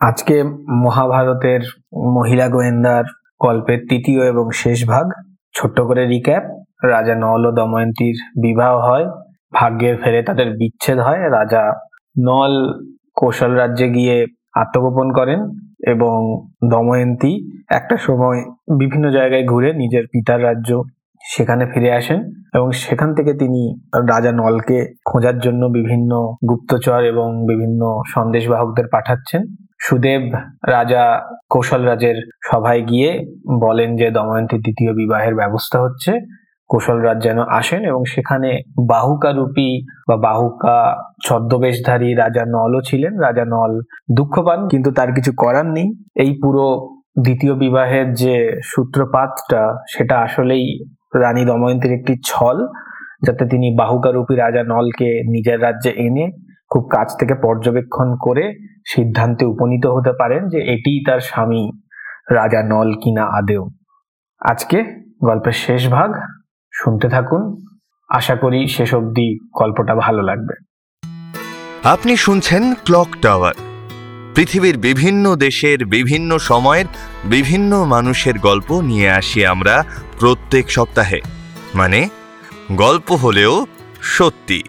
আজকে মহাভারতের মহিলা গোয়েন্দার গল্পের তৃতীয় এবং শেষ ভাগ। ছোট্ট করে রিক্যাপ রাজা নল ও দময়ন্তীর বিবাহ হয়, ভাগ্যের ফেরে তাদের বিচ্ছেদ হয়, রাজা নল কৌশল রাজ্যে গিয়ে আত্মগোপন করেন এবং দময়ন্তী একটা সময় বিভিন্ন জায়গায় ঘুরে নিজের পিতার রাজ্য সেখানে ফিরে আসেন এবং সেখান থেকে তিনি রাজা নলকে খোঁজার জন্য বিভিন্ন গুপ্তচর এবং বিভিন্ন সন্দেশবাহকদের পাঠাচ্ছেন। সুদেব রাজা কৌশল রাজের সভায় গিয়ে বলেন যে দময়ন্তীর দ্বিতীয় বিবাহের ব্যবস্থা হচ্ছে। কৌশল রাজ যেন আসেন এবং সেখানে বাহুকা রূপী বা বাহুকা ছদ্মবেশধারী রাজা নলও ছিলেন। রাজা নল দুঃখ পান, কিন্তু তার কিছু করার নেই। এই পুরো দ্বিতীয় বিবাহের যে সূত্রপাতটা, সেটা আসলেই রানী দময়ন্তীর একটি ছল, যাতে তিনি বাহুকারূপী রাজা নলকে নিজের রাজ্যে এনে খুব কাছ থেকে পর্যবেক্ষণ করে সিদ্ধান্তে উপনীত হতে পারেন যে এটিই তার স্বামী, রাজা নল কিনা আদেও। আজকে গল্পের শেষ ভাগ, শুনতে থাকুন। আশা করি শেষ অবধি গল্পটা ভালো লাগবে। আপনি শুনছেন ক্লক টাওয়ার। পৃথিবীর বিভিন্ন দেশের বিভিন্ন সময়ের বিভিন্ন মানুষের গল্প নিয়ে আসি আমরা প্রত্যেক সপ্তাহে। মানে গল্প হলেও সত্যি।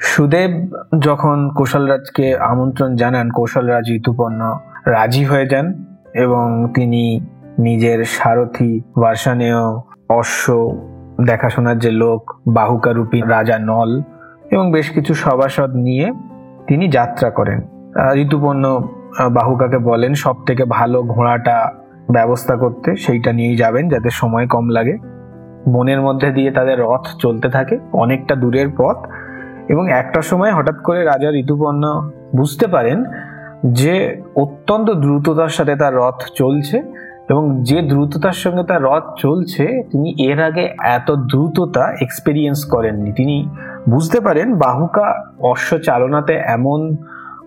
সুদেব যখন কৌশলরাজকে আমন্ত্রণ জানান কৌশলরাজ ঋতুপর্ণ রাজি হয়ে যান এবং তিনি নিজের সারথি বার্ষানেয় অশ্ব দেখাশোনার যে লোক, বাহুকারূপী রাজা নল এবং বেশ কিছু সভাসদ নিয়ে তিনি যাত্রা করেন। ঋতুপর্ণ বাহুকাকে বলেন, সব থেকে ভালো ঘোড়াটা ব্যবস্থা করতে সেইটা নিয়েই যাবেন যাতে সময় কম লাগে। বনের মধ্যে দিয়ে তাদের রথ চলতে থাকে। অনেকটা দূরের পথ। এবং একটা সময় হঠাৎ করে রাজা ঋতুপর্ণ বুঝতে পারেন যে অত্যন্ত দ্রুততার সাথে তার রথ চলছে এবং যে দ্রুততার সঙ্গে তার রথ চলছে, তিনি এর আগে এত দ্রুততা এক্সপেরিয়েন্স করেননি। তিনি বুঝতে পারেন বাহুকা অশ্ব চালনাতে এমন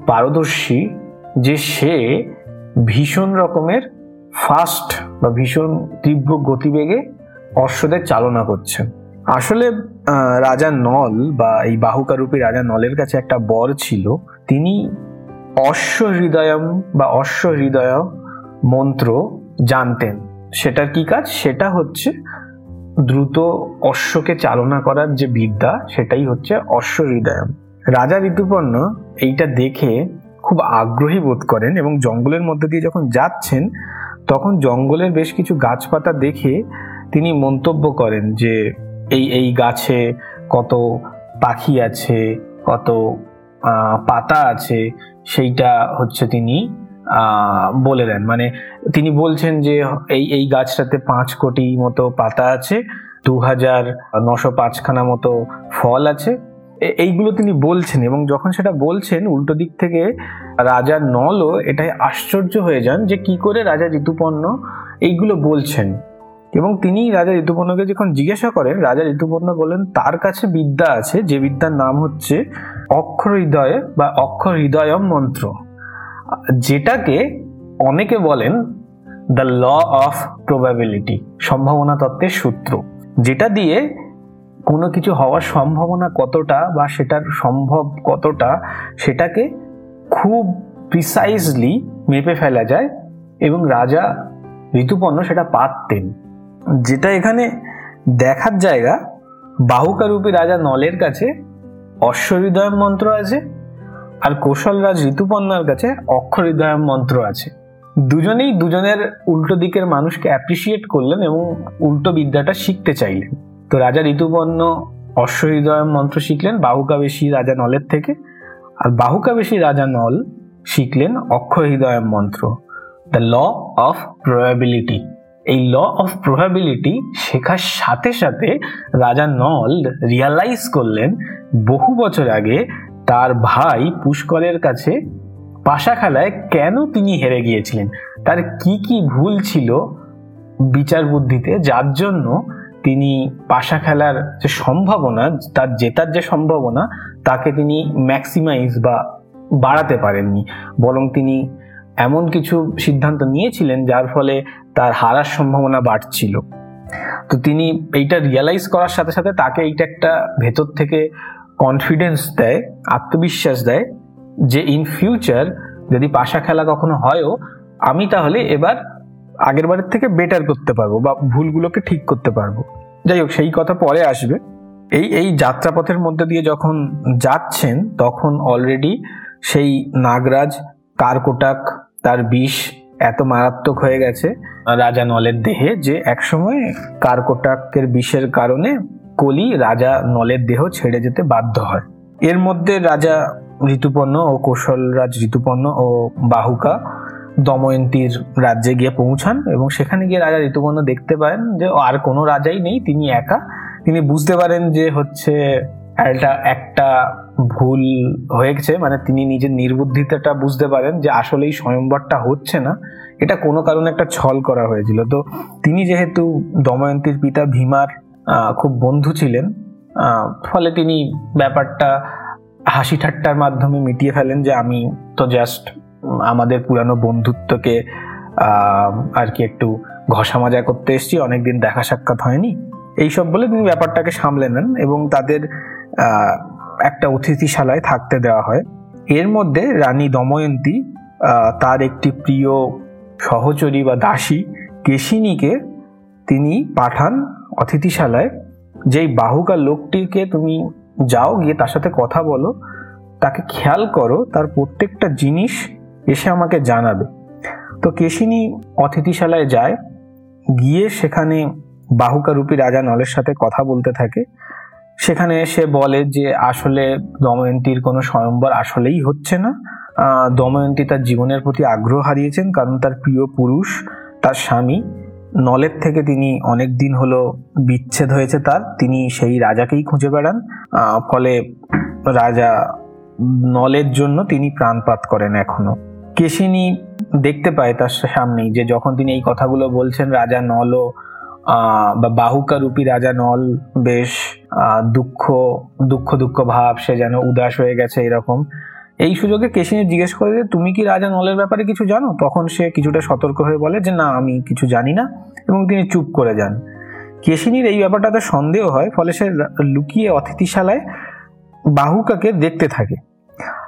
পারদর্শী যে সে ভীষণ রকমের ফাস্ট বা ভীষণ তীব্র গতিবেগে অশ্বদের চালনা করছেন আসলে রাজা নল বা এই বাহুকারূপী রাজা নলের কাছে একটা বর ছিল। তিনি অশ্ব হৃদয়ম বা অশ্ব হৃদয় মন্ত্র জানতেন। সেটার কি কাজ? সেটা হচ্ছে দ্রুত অশ্বকে চালনা করার যে বিদ্যা, সেটাই হচ্ছে অশ্ব হৃদয়ম রাজা ঋতুপর্ণ এইটা দেখে খুব আগ্রহী বোধ করেন এবং জঙ্গলের মধ্যে দিয়ে যখন যাচ্ছেন, তখন জঙ্গলের বেশ কিছু গাছপাতা দেখে তিনি মন্তব্য করেন যে এই এই গাছে কত পাখি আছে, কত পাতা আছে, সেইটা হচ্ছে তিনি বলে দেন। মানে তিনি বলছেন যে এই এই গাছটাতে পাঁচ কোটি মতো পাতা আছে, দু হাজার নশো পাঁচখানা মতো ফল আছে। এইগুলো তিনি বলছেন এবং যখন সেটা বলছেন, উল্টো দিক থেকে রাজা নলও এটাই আশ্চর্য হয়ে যান যে কি করে রাজা ঋতুপর্ণ এইগুলো বলছেন। এবং তিনি রাজা ঋতুপর্ণকে যখন জিজ্ঞাসা করেন, রাজা ঋতুপর্ণ বলেন তার কাছে বিদ্যা আছে, যে বিদ্যার নাম হচ্ছে অক্ষর হৃদয় বা অক্ষর হৃদয়ম মন্ত্র। যেটাকে অনেকে বলেন দ্য ল অফ প্রবাবিলিটি সম্ভাবনা তত্ত্বের সূত্র। যেটা দিয়ে কোনো কিছু হওয়ার সম্ভাবনা কতটা বা সেটার সম্ভব কতটা, সেটাকে খুব প্রিসাইজলি মেপে ফেলা যায় এবং রাজা ঋতুপর্ণ সেটা পারতেন। যেটা এখানে দেখার জায়গা, বাহুকারূপী রাজা নলের কাছে অশ্বহৃদয়ম মন্ত্র আছে আর কৌশলরাজ ঋতুপর্ণার কাছে অক্ষরহৃদয়ম মন্ত্র আছে। দুজনেই দুজনের উল্টো দিকের মানুষকে অ্যাপ্রিসিয়েট করলেন এবং উল্টো বিদ্যাটা শিখতে চাইলেন। তো রাজা ঋতুপর্ণ অশ্বহৃদয়ম মন্ত্র শিখলেন বাহুকাবেশী রাজা নলের থেকে আর বাহুকাবেশী রাজা নল শিখলেন অক্ষরহৃদয়ম মন্ত্র দ্য ল অফ প্রবাবিলিটি এই ল অফ প্রবাবিলিটি শেখার সাথে সাথে রাজা নল রিয়ালাইজ করলেন বহু বছর আগে তার ভাই পুষ্করের কাছে পাশা খেলায় কেন তিনি হেরে গিয়েছিলেন? তার কি কি ভুল ছিল বিচার বুদ্ধিতে? যার জন্য তিনি পাশা খেলার যে সম্ভাবনা, তার জেতার যে সম্ভাবনা, তাকে তিনি ম্যাক্সিমাইজ বা বাড়াতে পারেননি। বরং তিনি এমন কিছু সিদ্ধান্ত নিয়েছিলেন যার ফলে তার হারার সম্ভাবনা বাড়ছিল। তো তিনি এইটা রিয়ালাইজ করার সাথে সাথে তাকে এইটা একটা ভেতর থেকে কনফিডেন্স দেয়, আত্মবিশ্বাস দেয় যে ইন ফিউচার যদি পাশা খেলা কখনো হয়ও, আমি তাহলে এবার আগের বারের থেকে বেটার করতে পারব বা ভুলগুলোকে ঠিক করতে পারব। যাই হোক, সেই কথা পরে আসবে। এই এই যাত্রাপথের মধ্যে দিয়ে যখন যাচ্ছেন, তখন অলরেডি সেই নাগরাজ, কারকোটাক তার বিষ এত মারাত্মক হয়ে গেছে রাজা নলের দেহে যে একসময় কারকোটাকের বিষের কারণে কলি রাজা নলের দেহ ছেড়ে যেতে বাধ্য হয়। এর মধ্যে রাজা ঋতুপর্ণ ও কৌশলরাজ ঋতুপর্ণ ও বাহুকা দময়ন্তীর রাজ্যে গিয়ে পৌঁছান এবং সেখানে গিয়ে রাজা ঋতুপর্ণ দেখতে পান যে আর কোনো রাজাই নেই, তিনি একা। তিনি বুঝতে পারেন যে হচ্ছে, একটা একটা ভুল হয়েছে মানে তিনি নিজের নির্বুদ্ধিতাটা বুঝতে পারেন যে আসলেই স্বয়ংবরটা হচ্ছে না। এটা কোনো কারণে একটা ছল করা হয়েছিল। তো তিনি যেহেতু দময়ন্তীর পিতা ভীমার খুব বন্ধু ছিলেন ফলে তিনি ব্যাপারটা হাসি ঠাট্টার মাধ্যমে মিটিয়ে ফেলেন যে আমি তো জাস্ট আমাদের পুরানো বন্ধুত্বকে আর কি একটু ঘষা মাজা করতে এসেছি, অনেকদিন দেখা সাক্ষাৎ হয়নি। এইসব বলে তিনি ব্যাপারটাকে সামলে নেন এবং তাদের একটা অতিথিশালায় থাকতে দেওয়া হয়। এর মধ্যে রানী দময়ন্তী তার একটি প্রিয় সহচরী বা দাসী কেশিনীকে তিনি পাঠান অতিথিশালায়। যেই বাহুকা লোকটিকে তুমি যাও, গিয়ে তার সাথে কথা বলো, তাকে খেয়াল করো, তার প্রত্যেকটা জিনিস এসে আমাকে জানাবে। তো কেশিনী অতিথিশালায় যায়, গিয়ে সেখানে বাহুকারূপী রাজা নলের সাথে কথা বলতে থাকে। সেখানে সে বলে যে আসলে দময়ন্তীর কোনো স্বয়ম্বর আসলেই হচ্ছে না। দময়ন্তী তার জীবনের প্রতি আগ্রহ হারিয়েছেন কারণ তার প্রিয় পুরুষ, তার স্বামী। নলের থেকে তিনি অনেক দিন হলো বিচ্ছেদ হয়েছে তার। তিনি সেই রাজাকেই খুঁজে বেড়ান। ফলে রাজা নলের জন্য তিনি প্রাণপাত করেন এখনও। কেশিনী দেখতে পায় তার সামনেই যে যখন তিনি এই কথাগুলো বলছেন, রাজা নলও বা বাহুকা রূপী রাজা নল বেশ দুঃখ দুঃখ দুঃখ ভাব, সে যেন উদাস হয়ে গেছে এরকম। এই সুযোগে কেশিনী জিজ্ঞেস করে যে, তুমি কি রাজা নলের ব্যাপারে কিছু জানো? তখন সে কিছুটা সতর্ক হয়ে বলে যে, না, আমি কিছু জানি না। এবং তিনি চুপ করে যান। কেশিনীর এই ব্যাপারটাতে সন্দেহ হয়, ফলে সে লুকিয়ে অতিথিশালায় বাহুকাকে দেখতে থাকে।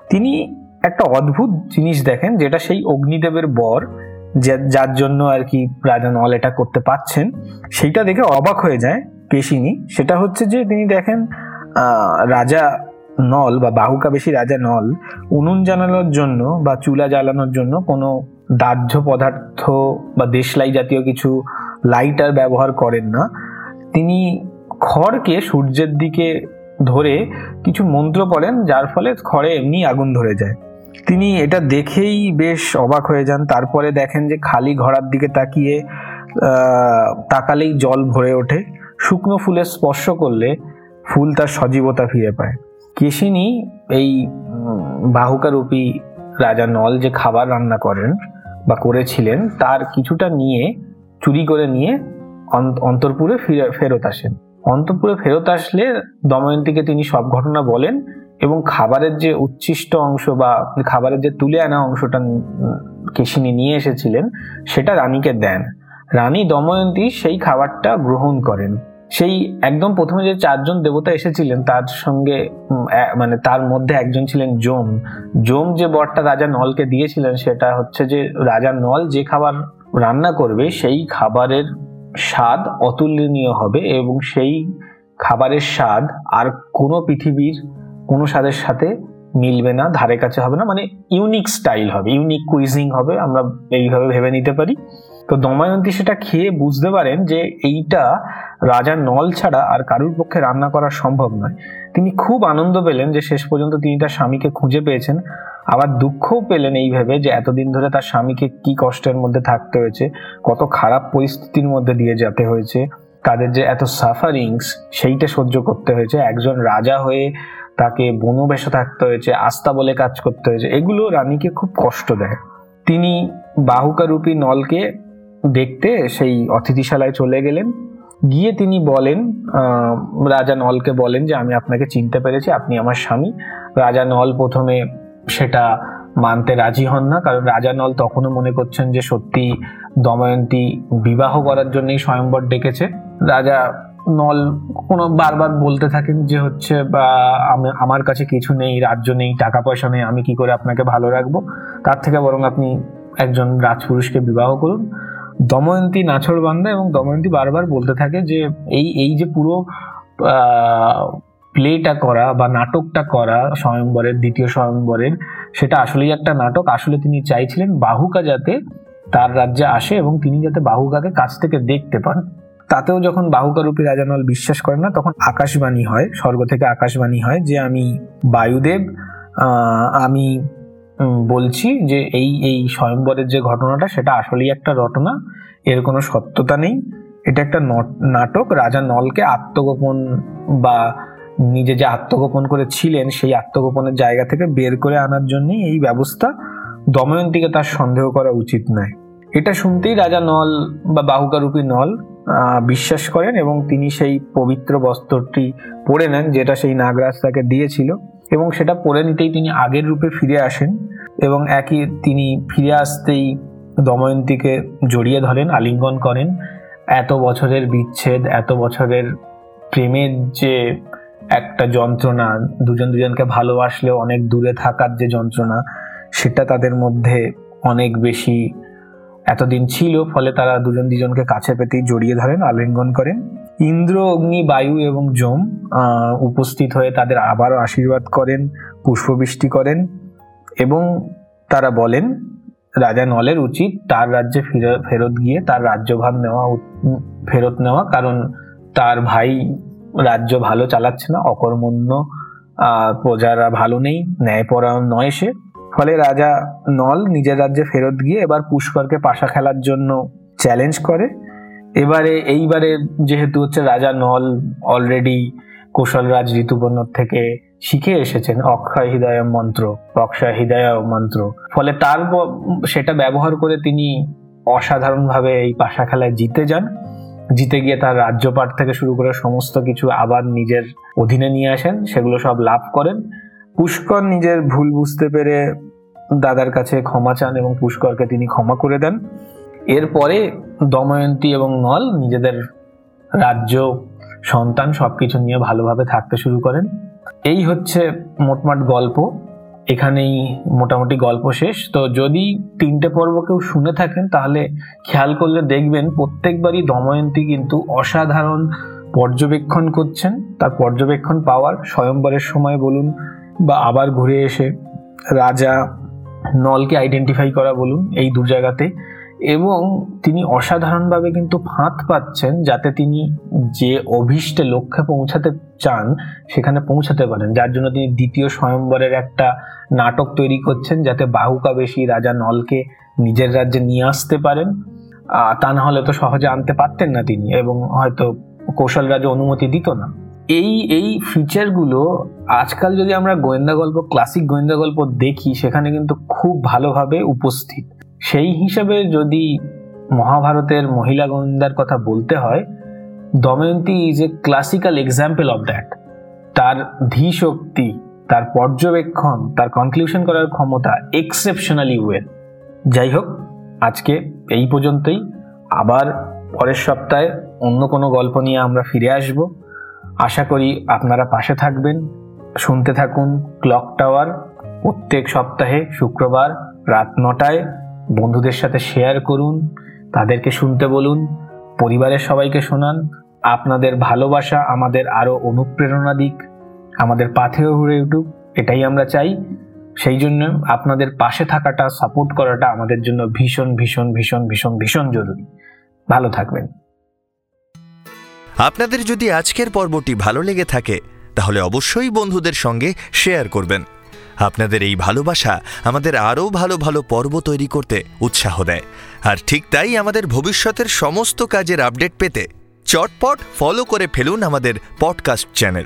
তিনি একটা অদ্ভুত জিনিস দেখেন, যেটা সেই অগ্নিদেবের বর যার জন্য আর কি রাজা নল এটা করতে পাচ্ছেন সেইটা দেখে অবাক হয়ে যায় পেশিনী সেটা হচ্ছে যে তিনি দেখেন রাজা নল বা বাহুকা বেশি রাজা নল, উনুন জ্বালানোর জন্য বা চুলা জ্বালানোর জন্য কোনো দাহ্য পদার্থ বা দেশলাই জাতীয় কিছু লাইটার ব্যবহার করেন না। তিনি খড়কে সূর্যের দিকে ধরে কিছু মন্ত্র পড়েন যার ফলে খড়ে এমনি আগুন ধরে যায়। তিনি এটা দেখেই বেশ অবাক হয়ে যান। তারপরে দেখেন যে খালি ঘোড়ার দিকে তাকিয়ে তাকালেই জল ভরে ওঠে। শুকনো ফুলের স্পর্শ করলে ফুল তার সজীবতা ফিরে পায়। কেশিনী এই বাহুকারূপী রাজা নল যে খাবার রান্না করেন বা করেছিলেন, তার কিছুটা নিয়ে, চুরি করে নিয়ে অন্তরপুরে ফিরে, ফেরত আসেন। অন্তপুরে ফেরত আসলে দময়ন্তীকে তিনি সব ঘটনা বলেন। এবং খাবারের যে উচ্ছিষ্ট অংশ বা খাবারের যে তুলে আনা অংশটা কেশিনী নিয়ে এসেছিলেন, সেটা রানীকে দেন। রানী দময়ন্তী সেই খাবারটা গ্রহণ করেন। সেই একদম প্রথমে যে চারজন দেবতা এসেছিলেন, তার সঙ্গে মানে তার মধ্যে একজন ছিলেন জোম জোম যে বরটা রাজা নলকে দিয়েছিলেন, সেটা হচ্ছে যে রাজা নল যে খাবার রান্না করবে, সেই খাবারের স্বাদ অতুলনীয় হবে এবং সেই খাবারের স্বাদ আর কোনো পৃথিবীর কোনো স্বাদের সাথে মিলবে না, ধারে কাছে হবে না মানে ইউনিক স্টাইল হবে ইউনিক কুইজিং হবে, আমরা এইভাবে ভেবে নিতে পারি। তো দময়ন্তী সেটা খেয়ে বুঝতে পারেন যে এইটা রাজার নল ছাড়া আর কারুর পক্ষে রান্না করা সম্ভব নয়। তিনি খুব আনন্দ পেলেন যে শেষ পর্যন্ত তিনি তার স্বামীকে খুঁজে পেয়েছেন। আবার দুঃখও পেলেন এইভাবে যে এতদিন ধরে তার স্বামীকে কি কষ্টের মধ্যে থাকতে হয়েছে, কত খারাপ পরিস্থিতির মধ্যে দিয়ে যেতে হয়েছে, তাদের যে এত সাফারিংস সেইটা সহ্য করতে হয়েছে। একজন রাজা হয়ে তাকে বনবেশে থাকতে হয়েছে, আস্থা বলে কাজ করতে হয়েছে। এগুলো রানীকে খুব কষ্ট দেয়। তিনি বাহুকারূপী নলকে দেখতে সেই অতিথিশালায় চলে গেলেন। গিয়ে তিনি বলেন রাজা নলকে বলেন যে, আমি আপনাকে চিনতে পেরেছি, আপনি আমার স্বামী। রাজা নল প্রথমে সেটা মানতে রাজি হন না, কারণ রাজা নল তখনও মনে করছেন যে, সত্যি দময়ন্তী বিবাহ করার জন্যই স্বয়ংবর ডেকেছে। রাজা নল, কোনো বারবার বলতে থাকেন যে হচ্ছে আমার কাছে কিছু নেই, রাজ্য নেই, টাকা পয়সা নেই, আমি কি করে আপনাকে ভালো রাখব? তার থেকে বরং আপনি একজন রাজপুরুষকে বিবাহ করুন। দময়ন্তী নাছর বান্দা এবং দময়ন্তী বারবার বলতে থাকে যে, এই এই যে পুরো প্লেটা করা বা নাটকটা করা স্বয়ংবরের দ্বিতীয় স্বয়ংবরের সেটা আসলেই একটা নাটক। আসলে তিনি চাইছিলেন বাহুকা যাতে তার রাজ্যে আসে এবং তিনি যাতে বাহুকাকে কাছ থেকে দেখতে পান। তাতেও যখন বাহুকারূপী রাজানল বিশ্বাস করেন না, তখন আকাশবাণী হয়, স্বর্গ থেকে আকাশবাণী হয় যে আমি বায়ুদেব আমি বলছি যে এই এই স্বয়ংবরের যে ঘটনাটা, সেটা আসলেই একটা রটনা, এর কোনো সত্যতা নেই। এটা একটা নট- নাটক, রাজা নলকে আত্মগোপন বা নিজে যে আত্মগোপন করে ছিলেন সেই আত্মগোপনের জায়গা থেকে বের করে আনার জন্যই এই ব্যবস্থা দময়ন্তীকে তার সন্দেহ করা উচিত নয়। এটা শুনতেই রাজা নল বা বাহুকারূপী নল বিশ্বাস করেন এবং তিনি সেই পবিত্র বস্ত্রটি পরে নেন যেটা সেই নাগরাজ তাকে দিয়েছিল। এবং সেটা পরে নিতেই তিনি আগের রূপে ফিরে আসেন এবং একই তিনি ফিরে আসতেই দময়ন্তীকে জড়িয়ে ধরেন, আলিঙ্গন করেন। এত বছরের বিচ্ছেদ, এত বছরের প্রেমের যে একটা যন্ত্রণা, দুজন দুজনকে ভালোবাসলেও অনেক দূরে থাকার যে যন্ত্রণা, সেটা তাদের মধ্যে অনেক বেশি এতদিন ছিল, ফলে তারা দুজন দুজনকে কাছে পেতেই জড়িয়ে ধরেন, আলিঙ্গন করেন। ইন্দ্র, অগ্নি, বায়ু এবং যম উপস্থিত হয়ে তাদের আবারও আশীর্বাদ করেন, পুষ্পবৃষ্টি করেন এবং তারা বলেন, রাজা নলের উচিত তার রাজ্যে ফিরে- ফেরত গিয়ে তার রাজ্যভার নেওয়া ফেরত নেওয়া, কারণ তার ভাই রাজ্য ভালো চালাচ্ছে না, অকর্মণ্য প্রজারা ভালো নেই, ন্যায়পরায়ণ নয় সে। ফলে রাজা নল নিজের রাজ্যে ফেরত গিয়ে এবার পুষ্করকে পাশা খেলার জন্য চ্যালেঞ্জ করে। এবারে, এইবারে যেহেতু হচ্ছে রাজা নল অলরেডি কৌশলরাজ ঋতুপর্ণর থেকে শিখে এসেছেন অক্ষয় হৃদয় মন্ত্র, অক্ষয় হৃদয় মন্ত্র। ফলে তার সেটা ব্যবহার করে তিনি অসাধারণভাবে এই পাশা খেলায় জিতে যান। জিতে গিয়ে তার রাজ্যপাট থেকে শুরু করে সমস্ত কিছু আবার নিজের অধীনে নিয়ে আসেন, সেগুলো সব লাভ করেন। পুষ্কর নিজের ভুল বুঝতে পেরে দাদার কাছে ক্ষমা চান এবং পুষ্করকে তিনি ক্ষমা করে দেন। এরপরে দময়ন্তী এবং নল নিজেদের রাজ্য, সন্তান সবকিছু নিয়ে ভালোভাবে থাকতে শুরু করেন। এই হচ্ছে মোটমাট গল্প। এখানেই মোটামুটি গল্প শেষ। তো যদি তিনটে পর্ব কেউ শুনে থাকেন, তাহলে খেয়াল করলে দেখবেন প্রত্যেকবারই দময়ন্তী কিন্তু অসাধারণ পর্যবেক্ষণ করছেন। তার পর্যবেক্ষণ পাওয়ার স্বয়ংবরের সময় বলুন বা আবার ঘুরে এসে রাজা নলকে আইডেন্টিফাই করা বলুন এই দু জায়গাতে এবং তিনি অসাধারণভাবে কিন্তু ফাঁদ পাচ্ছেন যাতে তিনি যে অভীষ্টে লক্ষ্যে পৌঁছাতে চান সেখানে পৌঁছাতে পারেন। যার জন্য তিনি দ্বিতীয় স্বয়ম্বরের একটা নাটক তৈরি করছেন যাতে বাহুকা বেশি রাজা নলকে নিজের রাজ্যে নিয়ে আসতে পারেন। তা না হলে তো সহজে আনতে পারতেন না তিনি এবং হয়তো কৌশল রাজা অনুমতি দিত না। এই এই ফিচারগুলো আজকাল যদি আমরা গোয়েন্দা গল্প ক্লাসিক গোয়েন্দা গল্প দেখি, সেখানে কিন্তু খুব ভালোভাবে উপস্থিত। সেই হিসাবে যদি মহাভারতের মহিলা গোয়েন্দার কথা বলতে হয়, Damayanti is a classical example of that তার ধী শক্তি তার পর্যবেক্ষণ, তার কনক্লুশন করার ক্ষমতা এক্সেপশনালি ওয়েল যাই হোক, আজকে এই পর্যন্তই। আবার পরের সপ্তাহে অন্য কোনো গল্প নিয়ে আমরা ফিরে আসব। আশা করি আপনারা পাশে থাকবেন, শুনতে থাকুন ক্লক টাওয়ার প্রত্যেক সপ্তাহে শুক্রবার রাত নটায়। বন্ধুদের সাথে শেয়ার করুন, তাদেরকে শুনতে বলুন, পরিবারের সবাইকে শোনান। আপনাদের ভালোবাসা আমাদের আরও অনুপ্রেরণা দিক, আমাদের পাথেও ঘুরে উঠুক, এটাই আমরা চাই। সেই জন্য আপনাদের পাশে থাকাটা, সাপোর্ট করাটা আমাদের জন্য ভীষণ ভীষণ ভীষণ ভীষণ ভীষণ জরুরি। ভালো থাকবেন। আপনাদের যদি আজকের পর্বটি ভালো লেগে থাকে, তাহলে অবশ্যই বন্ধুদের সঙ্গে শেয়ার করবেন। আপনাদের এই ভালোবাসা আমাদের আরও ভালো ভালো পর্ব তৈরি করতে উৎসাহ দেয়। আর ঠিক তাই আমাদের ভবিষ্যতের সমস্ত কাজের আপডেট পেতে চটপট ফলো করে ফেলুন আমাদের পডকাস্ট চ্যানেল।